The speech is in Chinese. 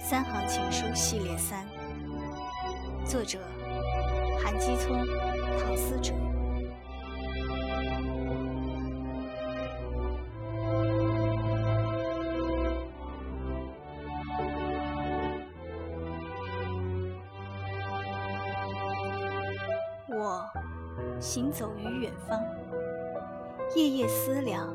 《三行情书》系列三，作者韩基聪、唐思哲。我行走于远方，夜夜思量。